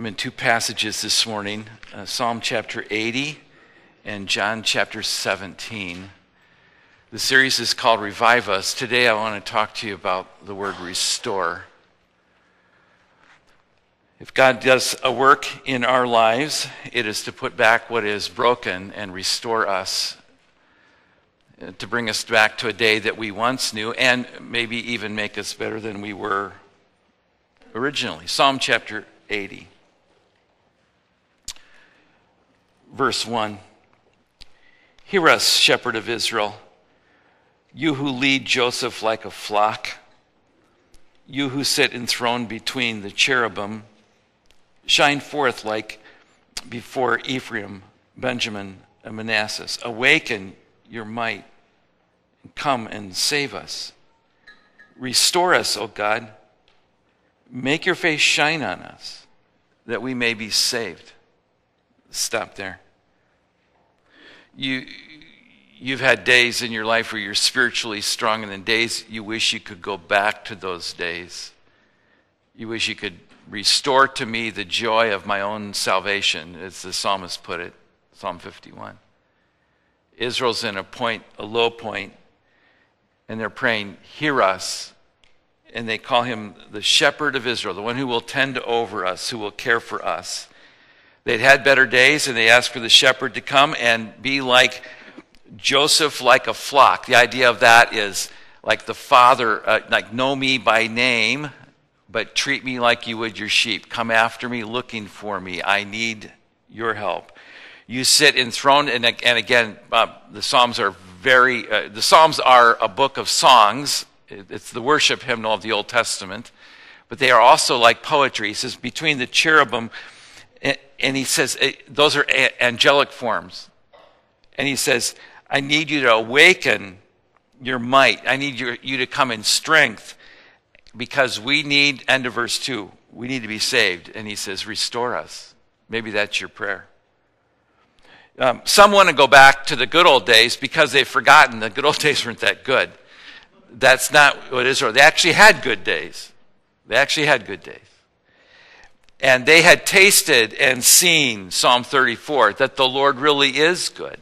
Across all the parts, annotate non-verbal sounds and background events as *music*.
I'm in two passages this morning uh, Psalm chapter 80 and John chapter 17. The series is called Revive Us. Today I want to talk to you about the word restore. If God does a work in our lives, it is to put back what is broken and restore us, uh, to bring us back to a day that we once knew, and maybe even make us better than we were originally. Psalm chapter 80. Verse 1. Hear us, shepherd of Israel, you who lead Joseph like a flock, you who sit enthroned between the cherubim, shine forth like before Ephraim, Benjamin, and Manasseh. Awaken your might and come and save us. Restore us, O God. Make your face shine on us that we may be saved. Stop there. You, you've had days in your life where you're spiritually strong, and then days you wish you could go back to those days. You wish you could restore to me the joy of my own salvation, as the psalmist put it, Psalm 51. Israel's in a point, a low point, and they're praying, Hear us. And they call him the shepherd of Israel, the one who will tend over us, who will care for us. They'd had better days, and they asked for the shepherd to come and be like Joseph, like a flock. The idea of that is like the father, uh, like know me by name, but treat me like you would your sheep. Come after me, looking for me. I need your help. You sit enthroned, and, and again, uh, the Psalms are very, uh, the Psalms are a book of songs. It's the worship hymnal of the Old Testament, but they are also like poetry. He says, between the cherubim, and he says, eh, those are angelic forms. And he says, I need you to awaken your might. I need you, you to come in strength because we need, end of verse 2, we need to be saved. And he says, Restore us. Maybe that's your prayer. Um, some want to go back to the good old days because they've forgotten the good old *laughs* days weren't that good. That's not what Israel, they actually had good days. They actually had good days. And they had tasted and seen, Psalm 34, that the Lord really is good.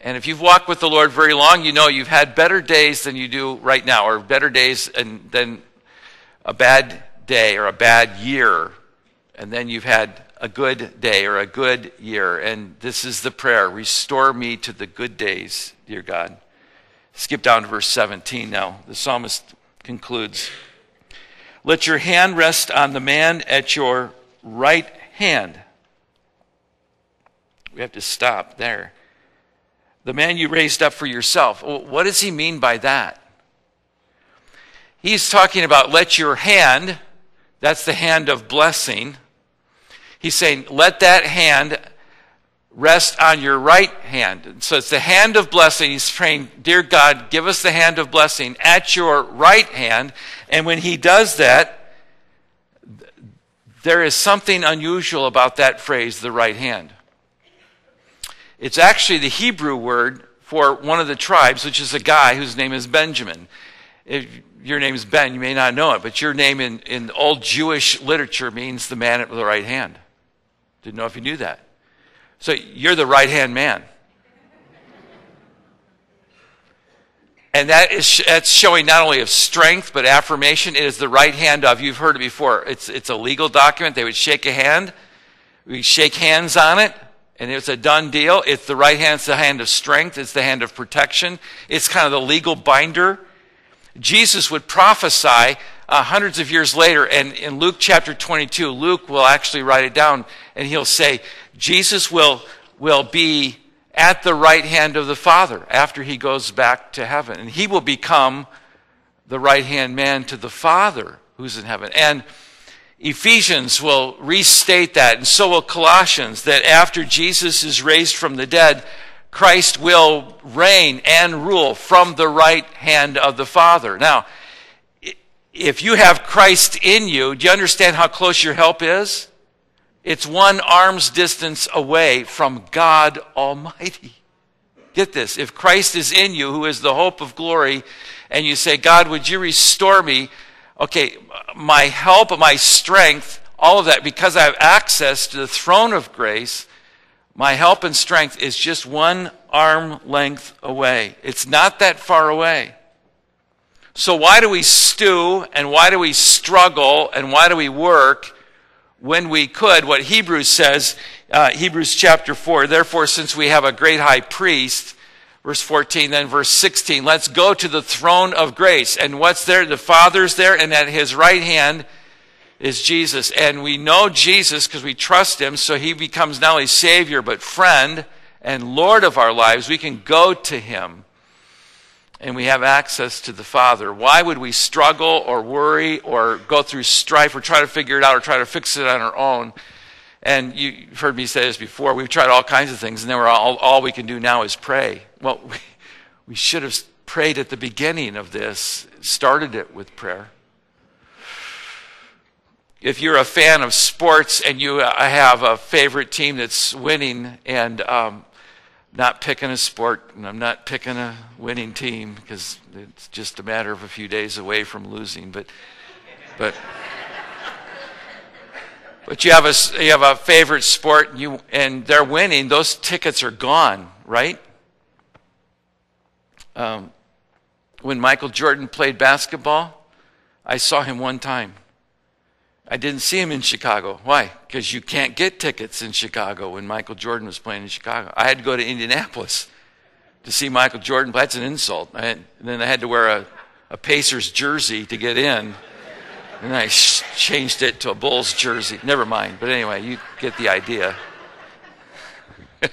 And if you've walked with the Lord very long, you know you've had better days than you do right now, or better days and, than a bad day or a bad year. And then you've had a good day or a good year. And this is the prayer Restore me to the good days, dear God. Skip down to verse 17 now. The psalmist concludes. Let your hand rest on the man at your right hand. We have to stop there. The man you raised up for yourself. What does he mean by that? He's talking about let your hand, that's the hand of blessing. He's saying, let that hand rest on your right hand. So it's the hand of blessing. He's praying, Dear God, give us the hand of blessing at your right hand. And when he does that, there is something unusual about that phrase, the right hand. It's actually the Hebrew word for one of the tribes, which is a guy whose name is Benjamin. If your name is Ben, you may not know it, but your name in, in old Jewish literature means the man at the right hand. Didn't know if you knew that. So you're the right hand man. And that is that's showing not only of strength but affirmation. It is the right hand of. You've heard it before. It's it's a legal document. They would shake a hand. We shake hands on it, and it's a done deal. It's the right hand. It's the hand of strength. It's the hand of protection. It's kind of the legal binder. Jesus would prophesy uh, hundreds of years later, and in Luke chapter 22, Luke will actually write it down, and he'll say, Jesus will, will be at the right hand of the Father after he goes back to heaven. And he will become the right hand man to the Father who's in heaven. And Ephesians will restate that, and so will Colossians, that after Jesus is raised from the dead, Christ will reign and rule from the right hand of the Father. Now, if you have Christ in you, do you understand how close your help is? It's one arm's distance away from God Almighty. Get this. If Christ is in you, who is the hope of glory, and you say, God, would you restore me? Okay, my help, my strength all of that, because I have access to the throne of grace, my help and strength is just one arm length away. It's not that far away. So, why do we stew and why do we struggle and why do we work when we could? What Hebrews says, uh, Hebrews chapter 4, therefore, since we have a great high priest, verse 14, then verse 16, let's go to the throne of grace. And what's there? The Father's there, and at his right hand is Jesus. And we know Jesus because we trust him, so he becomes not only Savior, but friend and Lord of our lives. We can go to him and we have access to the Father. Why would we struggle or worry or go through strife or try to figure it out or try to fix it on our own? And you've heard me say this before. We've tried all kinds of things, and then we're all, all we can do now is pray. Well, *laughs* we, we should have prayed at the beginning of this, started it with prayer. If you're a fan of sports and you uh, have a favorite team that's winning, and um, not picking a sport, and I'm not picking a winning team because it's just a matter of a few days away from losing. But, but, but you have a you have a favorite sport, and you and they're winning. Those tickets are gone, right? Um, when Michael Jordan played basketball, I saw him one time. I didn't see him in Chicago. Why? Because you can't get tickets in Chicago when Michael Jordan was playing in Chicago. I had to go to Indianapolis to see Michael Jordan. That's an insult. Had, then I had to wear a, a Pacers jersey to get in. And I sh- changed it to a Bulls jersey. Never mind. But anyway, you get the idea. *laughs*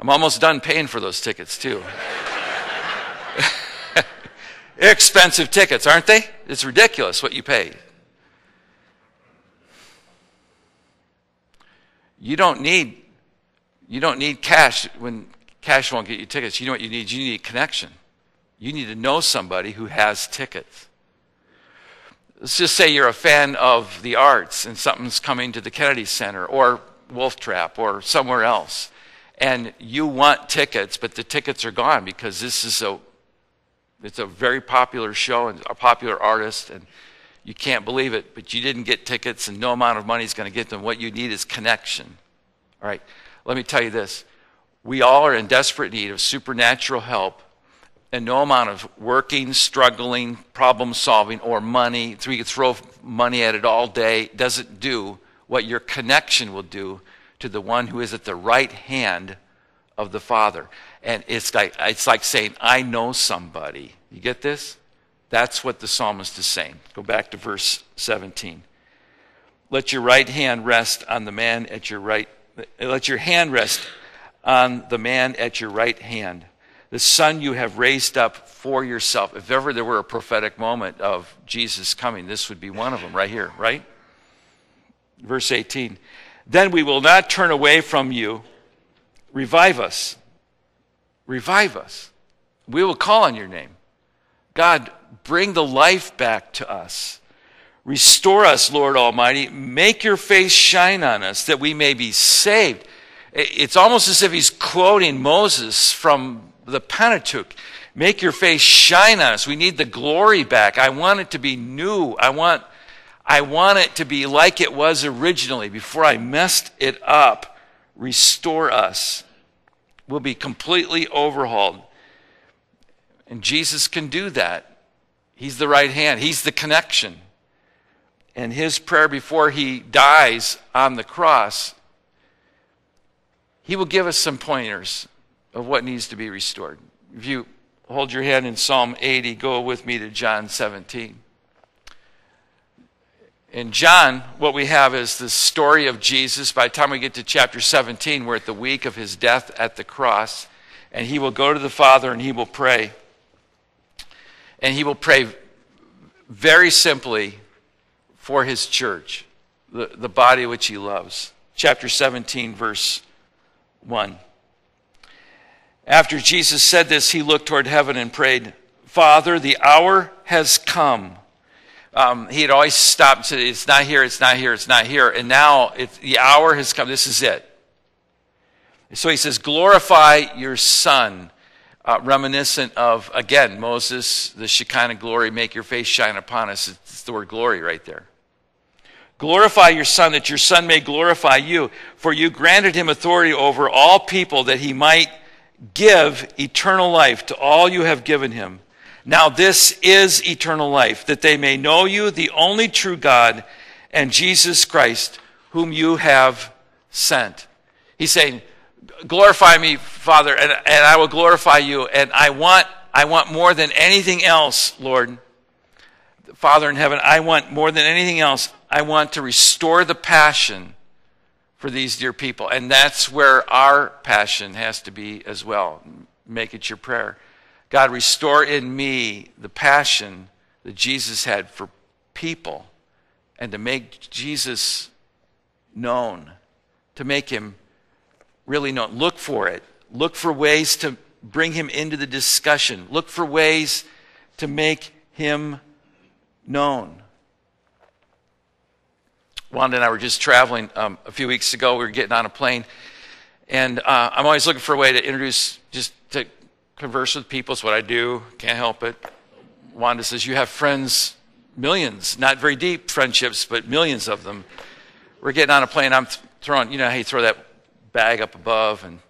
I'm almost done paying for those tickets, too. *laughs* Expensive tickets, aren't they? It's ridiculous what you pay. You don't need you don't need cash when cash won't get you tickets. You know what you need? You need connection. You need to know somebody who has tickets. Let's just say you're a fan of the arts and something's coming to the Kennedy Center or Wolf Trap or somewhere else. And you want tickets, but the tickets are gone because this is a it's a very popular show and a popular artist and you can't believe it, but you didn't get tickets and no amount of money is going to get them. What you need is connection. All right, let me tell you this. We all are in desperate need of supernatural help, and no amount of working, struggling, problem solving, or money, we could throw money at it all day, doesn't do what your connection will do to the one who is at the right hand of the Father. And it's like, it's like saying, I know somebody. You get this? That's what the psalmist is saying. Go back to verse 17. Let your right hand rest on the man at your right. Let your hand rest on the man at your right hand, the son you have raised up for yourself. If ever there were a prophetic moment of Jesus coming, this would be one of them right here, right? Verse 18. Then we will not turn away from you. Revive us. Revive us. We will call on your name. God, bring the life back to us. Restore us, Lord Almighty. Make your face shine on us that we may be saved. It's almost as if he's quoting Moses from the Pentateuch. Make your face shine on us. We need the glory back. I want it to be new. I want, I want it to be like it was originally before I messed it up. Restore us. We'll be completely overhauled. And Jesus can do that. He's the right hand, He's the connection. And his prayer before he dies on the cross, he will give us some pointers of what needs to be restored. If you hold your hand in Psalm 80, go with me to John 17. In John, what we have is the story of Jesus. By the time we get to chapter 17, we're at the week of his death at the cross. And he will go to the Father and he will pray. And he will pray very simply for his church, the, the body which he loves. Chapter 17, verse 1. After Jesus said this, he looked toward heaven and prayed, Father, the hour has come. Um, he had always stopped and said, It's not here, it's not here, it's not here. And now the hour has come. This is it. So he says, Glorify your Son uh, reminiscent of, again, Moses, the Shekinah glory, make your face shine upon us. It's the word glory right there. Glorify your Son, that your Son may glorify you. For you granted him authority over all people, that he might give eternal life to all you have given him. Now, this is eternal life, that they may know you, the only true God, and Jesus Christ, whom you have sent. He's saying, Glorify me, Father, and, and I will glorify you. And I want, I want more than anything else, Lord. Father in heaven, I want more than anything else, I want to restore the passion for these dear people. And that's where our passion has to be as well. Make it your prayer. God, restore in me the passion that Jesus had for people and to make Jesus known, to make him really known. Look for it. Look for ways to bring him into the discussion. Look for ways to make him known. Wanda and I were just traveling um, a few weeks ago. We were getting on a plane. And uh, I'm always looking for a way to introduce, just to converse with people. It's what I do. Can't help it. Wanda says, You have friends, millions, not very deep friendships, but millions of them. We're getting on a plane. I'm throwing, you know, how you throw that bag up above. And,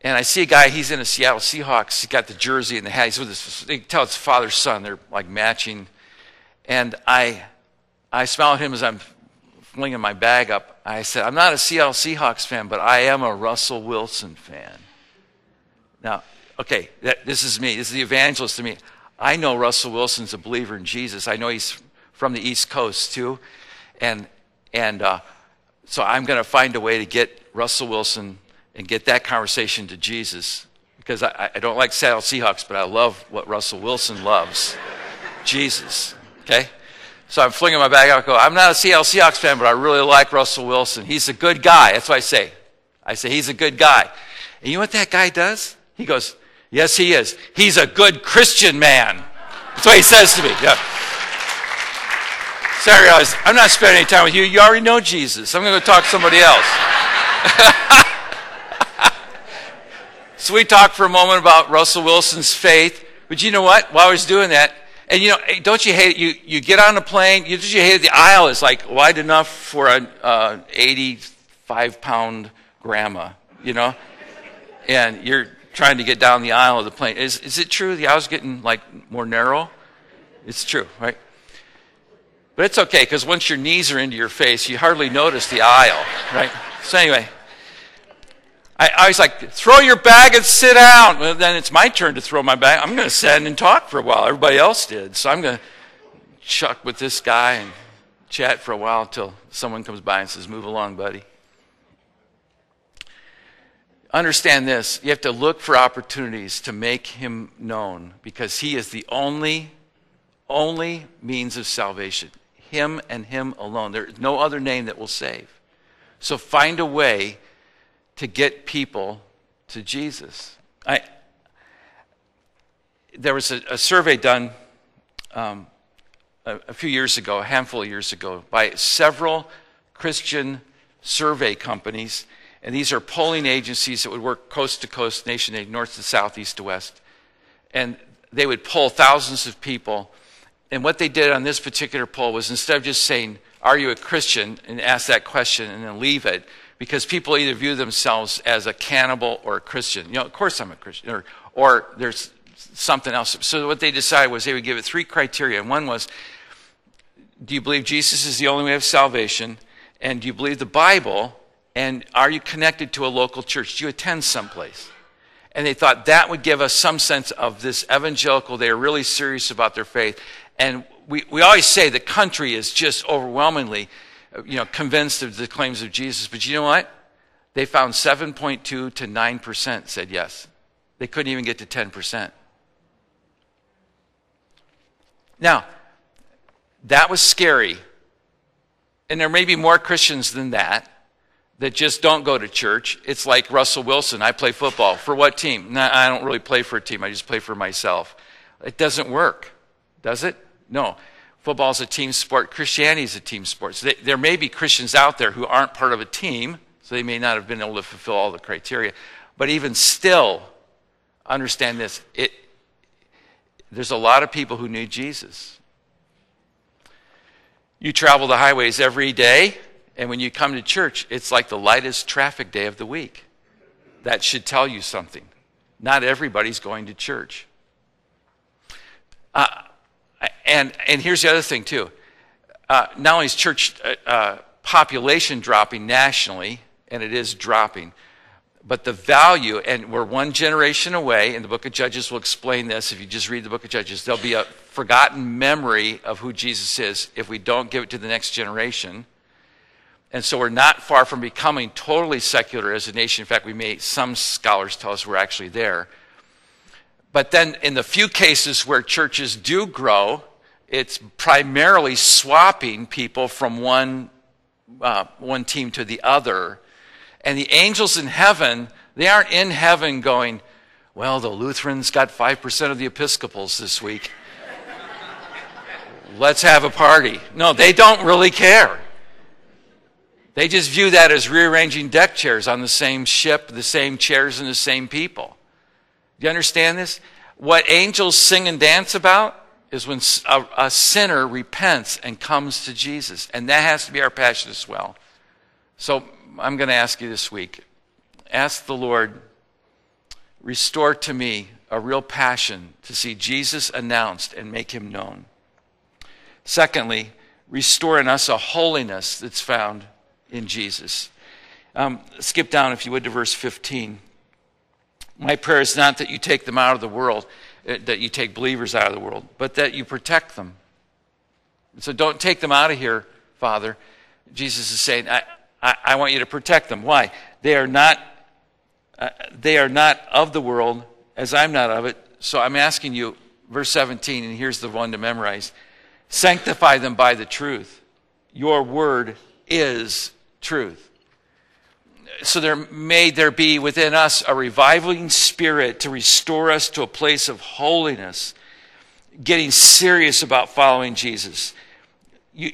and I see a guy, he's in a Seattle Seahawks. He's got the jersey and the hat. He's with his, can tell it's father son. They're like matching. And I, I smile at him as I'm flinging my bag up. I said, I'm not a Seattle Seahawks fan, but I am a Russell Wilson fan. Now, okay, that, this is me. This is the evangelist to me. I know Russell Wilson's a believer in Jesus. I know he's from the East Coast too, and and uh, so I'm going to find a way to get Russell Wilson and get that conversation to Jesus because I, I don't like Seattle Seahawks, but I love what Russell Wilson loves, Jesus. Okay. So I'm flinging my bag out. I go, I'm not a Seattle Seahawks fan, but I really like Russell Wilson. He's a good guy. That's what I say. I say, he's a good guy. And you know what that guy does? He goes, Yes, he is. He's a good Christian man. That's what he says to me. Yeah. Sorry, guys. I'm not spending any time with you. You already know Jesus. I'm going to talk to somebody else. *laughs* so we talked for a moment about Russell Wilson's faith. But you know what? While I was doing that, and you know, don't you hate? You, you get on a plane, you, you hate it? The aisle is like wide enough for an uh, 85 pound grandma, you know? And you're trying to get down the aisle of the plane. Is, is it true the aisle's getting like more narrow? It's true, right? But it's okay because once your knees are into your face, you hardly notice the aisle, right? So anyway, I, I was like, throw your bag and sit down. Well, then it's my turn to throw my bag. I'm going to stand and talk for a while. Everybody else did. So I'm going to chuck with this guy and chat for a while until someone comes by and says, move along, buddy. Understand this. You have to look for opportunities to make him known because he is the only, only means of salvation. Him and him alone. There is no other name that will save. So find a way to get people to Jesus. I, there was a, a survey done um, a, a few years ago, a handful of years ago, by several Christian survey companies. And these are polling agencies that would work coast to coast, nation north to south, east to west. And they would poll thousands of people. And what they did on this particular poll was instead of just saying, Are you a Christian? and ask that question and then leave it, because people either view themselves as a cannibal or a Christian. You know, of course I'm a Christian, or, or there's something else. So what they decided was they would give it three criteria. And one was, do you believe Jesus is the only way of salvation? And do you believe the Bible? And are you connected to a local church? Do you attend someplace? And they thought that would give us some sense of this evangelical. They are really serious about their faith. And we, we always say the country is just overwhelmingly you know, convinced of the claims of Jesus. But you know what? They found 7.2 to 9% said yes. They couldn't even get to 10%. Now, that was scary. And there may be more Christians than that that just don't go to church. It's like Russell Wilson. I play football. For what team? No, I don't really play for a team. I just play for myself. It doesn't work, does it? No. Football is a team sport. Christianity is a team sport. So they, there may be Christians out there who aren't part of a team, so they may not have been able to fulfill all the criteria. But even still, understand this it, there's a lot of people who knew Jesus. You travel the highways every day, and when you come to church, it's like the lightest traffic day of the week. That should tell you something. Not everybody's going to church. Uh, and, and here's the other thing, too. Uh, not only is church uh, uh population dropping nationally, and it is dropping, but the value, and we're one generation away, and the book of Judges will explain this. If you just read the book of Judges, there'll be a forgotten memory of who Jesus is if we don't give it to the next generation. And so we're not far from becoming totally secular as a nation. In fact, we may, some scholars tell us we're actually there. But then in the few cases where churches do grow, it's primarily swapping people from one, uh, one team to the other and the angels in heaven, they aren't in heaven going, well, the Lutherans got 5% of the Episcopals this week. Let's have a party. No, they don't really care. They just view that as rearranging deck chairs on the same ship, the same chairs, and the same people. Do you understand this? What angels sing and dance about is when a, a sinner repents and comes to Jesus. And that has to be our passion as well. So I'm going to ask you this week ask the Lord, restore to me a real passion to see Jesus announced and make him known. Secondly, restore in us a holiness that's found in Jesus. Um, skip down, if you would, to verse 15. My prayer is not that you take them out of the world, uh, that you take believers out of the world, but that you protect them. So don't take them out of here, Father. Jesus is saying, I, I, I want you to protect them. Why? They are not. Uh, they are not of the world, as I'm not of it. So I'm asking you, verse 17, and here's the one to memorize sanctify them by the truth. Your word is truth. So there may there be within us a reviving spirit to restore us to a place of holiness, getting serious about following Jesus. You,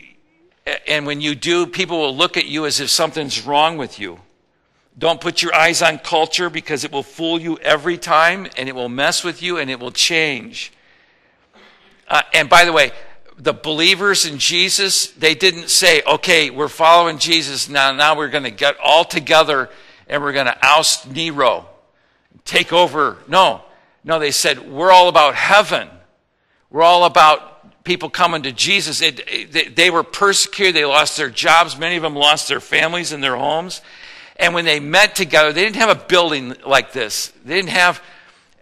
and when you do, people will look at you as if something's wrong with you. Don't put your eyes on culture because it will fool you every time and it will mess with you and it will change. Uh, and by the way, the believers in Jesus, they didn't say, okay, we're following Jesus now, now we're going to get all together and we're going to oust Nero, take over. No, no, they said, we're all about heaven. We're all about people coming to Jesus. It, it, they were persecuted. They lost their jobs. Many of them lost their families and their homes. And when they met together, they didn't have a building like this. They didn't have,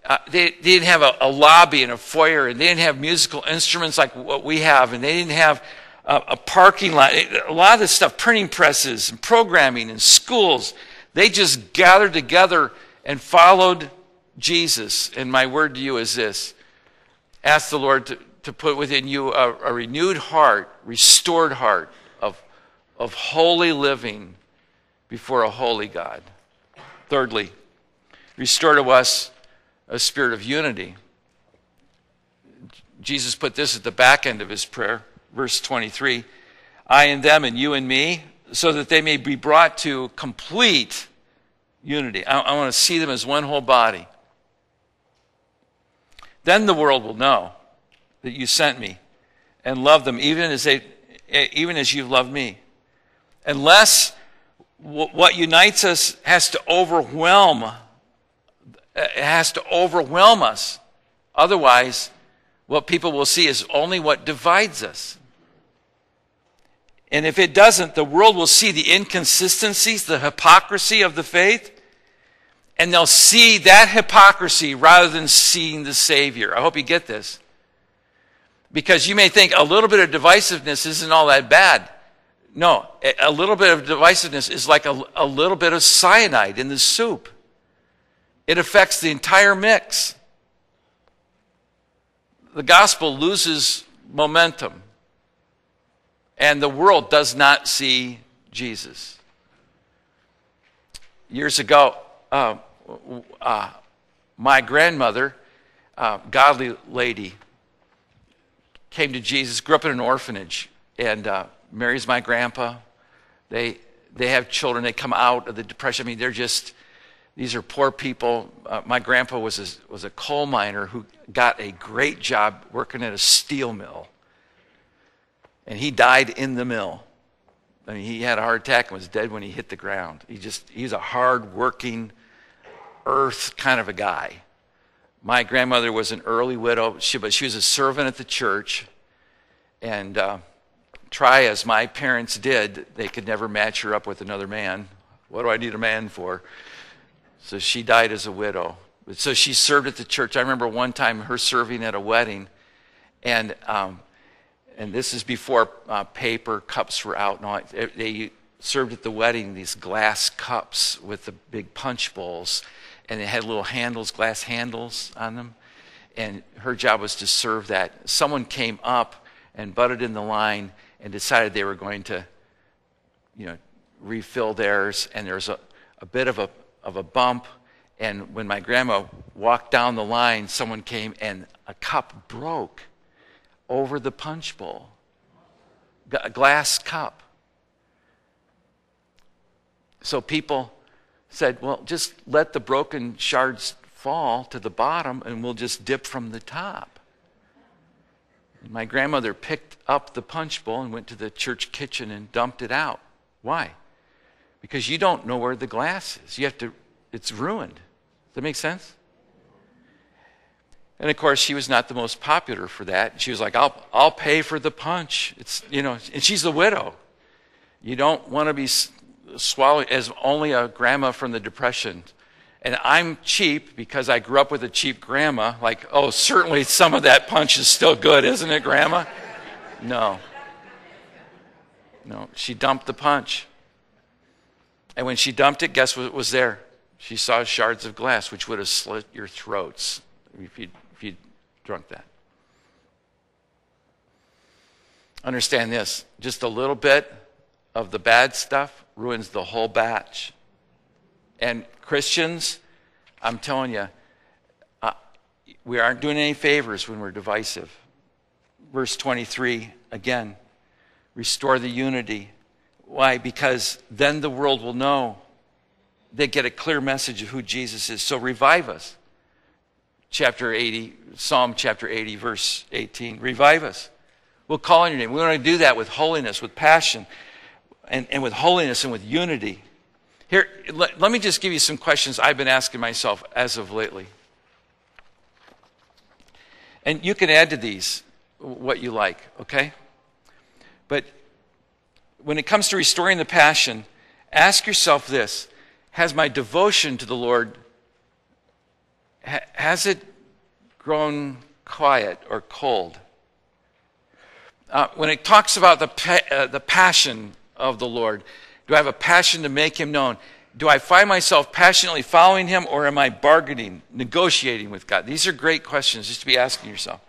uh, they, they, didn't have a, a, lobby and a foyer, and they didn't have musical instruments like what we have, and they didn't have a, a parking lot. A lot of this stuff, printing presses and programming and schools, they just gathered together and followed Jesus. And my word to you is this ask the Lord to, to put within you a, a renewed heart, restored heart of, of holy living before a holy God. Thirdly, restore to us a spirit of unity. Jesus put this at the back end of his prayer, verse 23 I and them, and you and me, so that they may be brought to complete unity. I, I want to see them as one whole body. Then the world will know that you sent me and love them even as they even as you've loved me unless what unites us has to overwhelm Uh, it has to overwhelm us otherwise what people will see is only what divides us and if it doesn't the world will see the inconsistencies the hypocrisy of the faith and they'll see that hypocrisy rather than seeing the savior i hope you get this because you may think a little bit of divisiveness isn't all that bad. No, a little bit of divisiveness is like a, a little bit of cyanide in the soup. It affects the entire mix. The gospel loses momentum, and the world does not see Jesus. Years ago, uh, uh, my grandmother, uh, godly lady, came to Jesus, grew up in an orphanage, and uh, marries my grandpa. They, they have children. They come out of the depression. I mean, they're just, these are poor people. Uh, my grandpa was a, was a coal miner who got a great job working at a steel mill. And he died in the mill. I mean, he had a heart attack and was dead when he hit the ground. He just, he's a hard working, earth kind of a guy. My grandmother was an early widow, she, but she was a servant at the church. And uh, try as my parents did, they could never match her up with another man. What do I need a man for? So she died as a widow. So she served at the church. I remember one time her serving at a wedding, and um, and this is before uh, paper cups were out. And all, they served at the wedding these glass cups with the big punch bowls, and they had little handles, glass handles on them. And her job was to serve that. Someone came up and butted in the line and decided they were going to, you know, refill theirs. And there was a, a bit of a of a bump. And when my grandma walked down the line, someone came and a cup broke over the punch bowl, a glass cup. So people said, well, just let the broken shards fall to the bottom and we'll just dip from the top. And my grandmother picked up the punch bowl and went to the church kitchen and dumped it out. Why? Because you don't know where the glass is. You have to, it's ruined. Does that make sense? And of course, she was not the most popular for that. She was like, I'll, I'll pay for the punch. It's, you know, and she's a widow. You don't want to be swallowed as only a grandma from the Depression. And I'm cheap because I grew up with a cheap grandma. Like, oh, certainly some of that punch is still good, isn't it, grandma? No. No, she dumped the punch. And when she dumped it, guess what was there? She saw shards of glass, which would have slit your throats if you'd if you drunk that. Understand this just a little bit of the bad stuff ruins the whole batch. And Christians, I'm telling you, uh, we aren't doing any favors when we're divisive. Verse 23 again, restore the unity. Why? Because then the world will know. They get a clear message of who Jesus is. So revive us chapter 80, Psalm chapter 80, verse 18. Revive us. We'll call on your name. We want to do that with holiness, with passion, and, and with holiness and with unity. Here, let, let me just give you some questions I've been asking myself as of lately. And you can add to these what you like, okay? But when it comes to restoring the passion, ask yourself this Has my devotion to the Lord has it grown quiet or cold? Uh, when it talks about the, uh, the passion of the Lord, do I have a passion to make him known? Do I find myself passionately following him or am I bargaining, negotiating with God? These are great questions just to be asking yourself.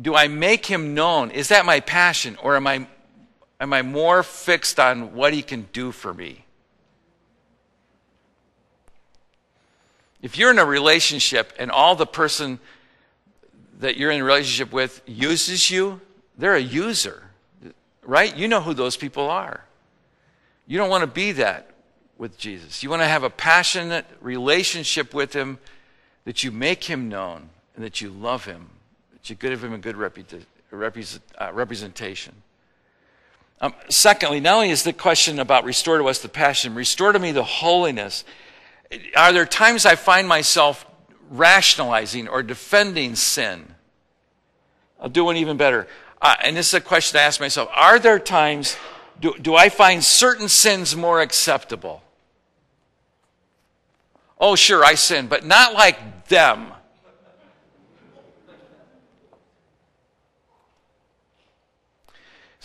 Do I make him known? Is that my passion or am I, am I more fixed on what he can do for me? If you're in a relationship and all the person that you're in a relationship with uses you, they're a user, right? You know who those people are. You don't want to be that with Jesus. You want to have a passionate relationship with him that you make him known and that you love him, you give him a good uh, representation. Um, secondly, not only is the question about restore to us the passion, restore to me the holiness are there times I find myself rationalizing or defending sin? I'll do one even better. Uh, and this is a question I ask myself Are there times, do, do I find certain sins more acceptable? Oh, sure, I sin, but not like them.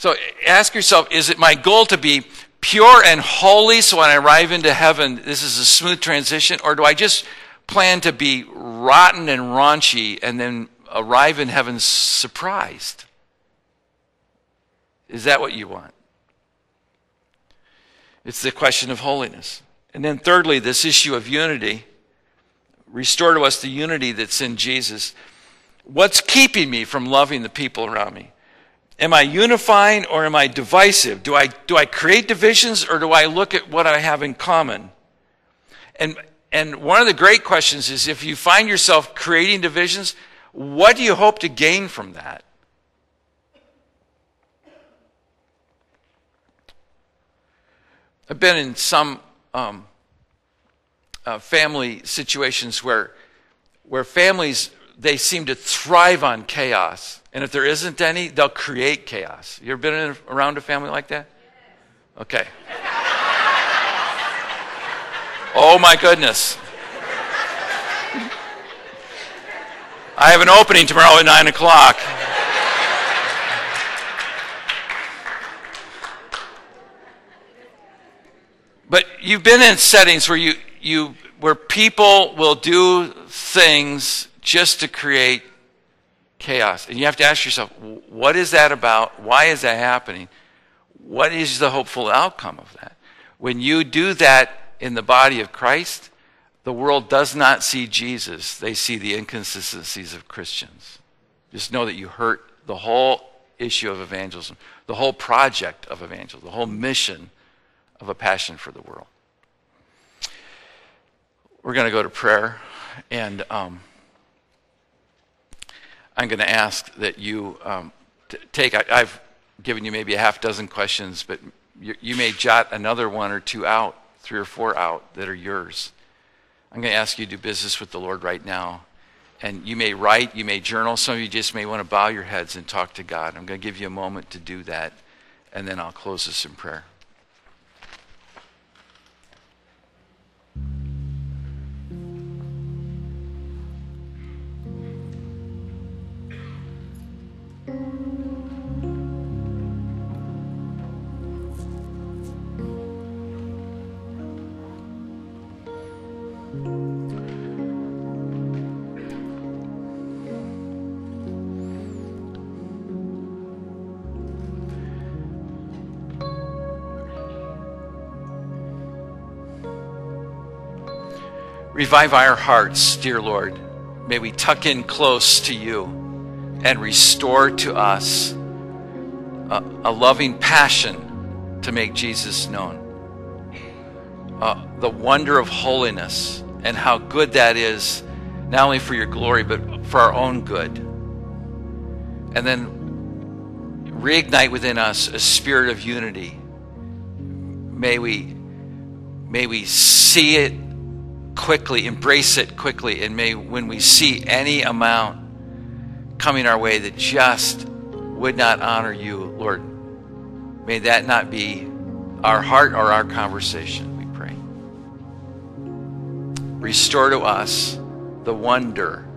So ask yourself is it my goal to be pure and holy so when I arrive into heaven, this is a smooth transition? Or do I just plan to be rotten and raunchy and then arrive in heaven surprised? Is that what you want? It's the question of holiness. And then, thirdly, this issue of unity. Restore to us the unity that's in Jesus. What's keeping me from loving the people around me? Am I unifying or am I divisive? Do I, do I create divisions or do I look at what I have in common? And, and one of the great questions is if you find yourself creating divisions, what do you hope to gain from that? I've been in some um, uh, family situations where, where families, they seem to thrive on chaos and if there isn't any, they'll create chaos. You ever been in, around a family like that? Okay. Oh my goodness. I have an opening tomorrow at 9 o'clock. But you've been in settings where you, you where people will do things just to create chaos. And you have to ask yourself, what is that about? Why is that happening? What is the hopeful outcome of that? When you do that in the body of Christ, the world does not see Jesus. They see the inconsistencies of Christians. Just know that you hurt the whole issue of evangelism, the whole project of evangelism, the whole mission of a passion for the world. We're going to go to prayer, and um, I'm going to ask that you um, t- take. I, have given you maybe a half dozen questions, but you, you may jot another one or two out, three or four out that are yours. I'm going to ask you to do business with the Lord right now. And you may write, you may journal. Some of you just may want to bow your heads and talk to God. I'm going to give you a moment to do that, and then I'll close this in prayer. Revive our hearts, dear Lord. May we tuck in close to you and restore to us a, a loving passion to make Jesus known. Uh, the wonder of holiness and how good that is, not only for your glory, but for our own good. And then reignite within us a spirit of unity. May we, may we see it quickly, embrace it quickly, and may when we see any amount coming our way that just would not honor you, Lord, may that not be our heart or our conversation, we pray. Restore to us the wonder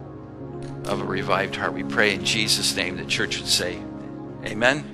of a revived heart. We pray in Jesus' name the church would say, Amen.